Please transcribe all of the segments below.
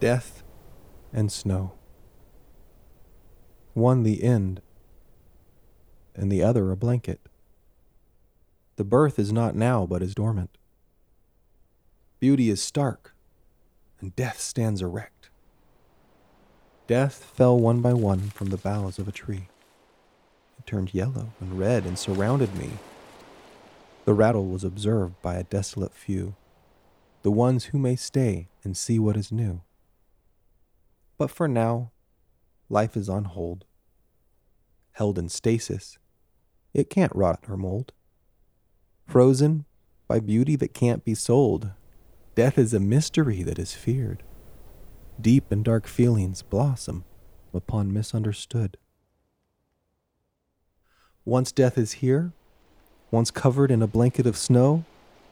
death and snow. One the end, and the other a blanket. The birth is not now, but is dormant. Beauty is stark, and death stands erect. Death fell one by one from the boughs of a tree. It turned yellow and red and surrounded me. The rattle was observed by a desolate few, the ones who may stay and see what is new. But for now, life is on hold. Held in stasis, it can't rot or mold. Frozen by beauty that can't be sold, death is a mystery that is feared. Deep and dark feelings blossom upon misunderstood. Once death is here, once covered in a blanket of snow,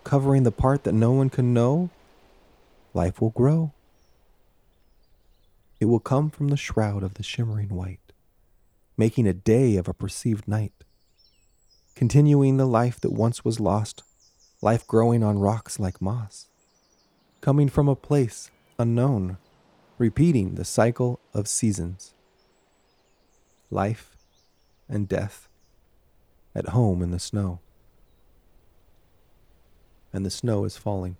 covering the part that no one can know, life will grow. Will come from the shroud of the shimmering white, making a day of a perceived night, continuing the life that once was lost, life growing on rocks like moss, coming from a place unknown, repeating the cycle of seasons. Life and death at home in the snow. And the snow is falling.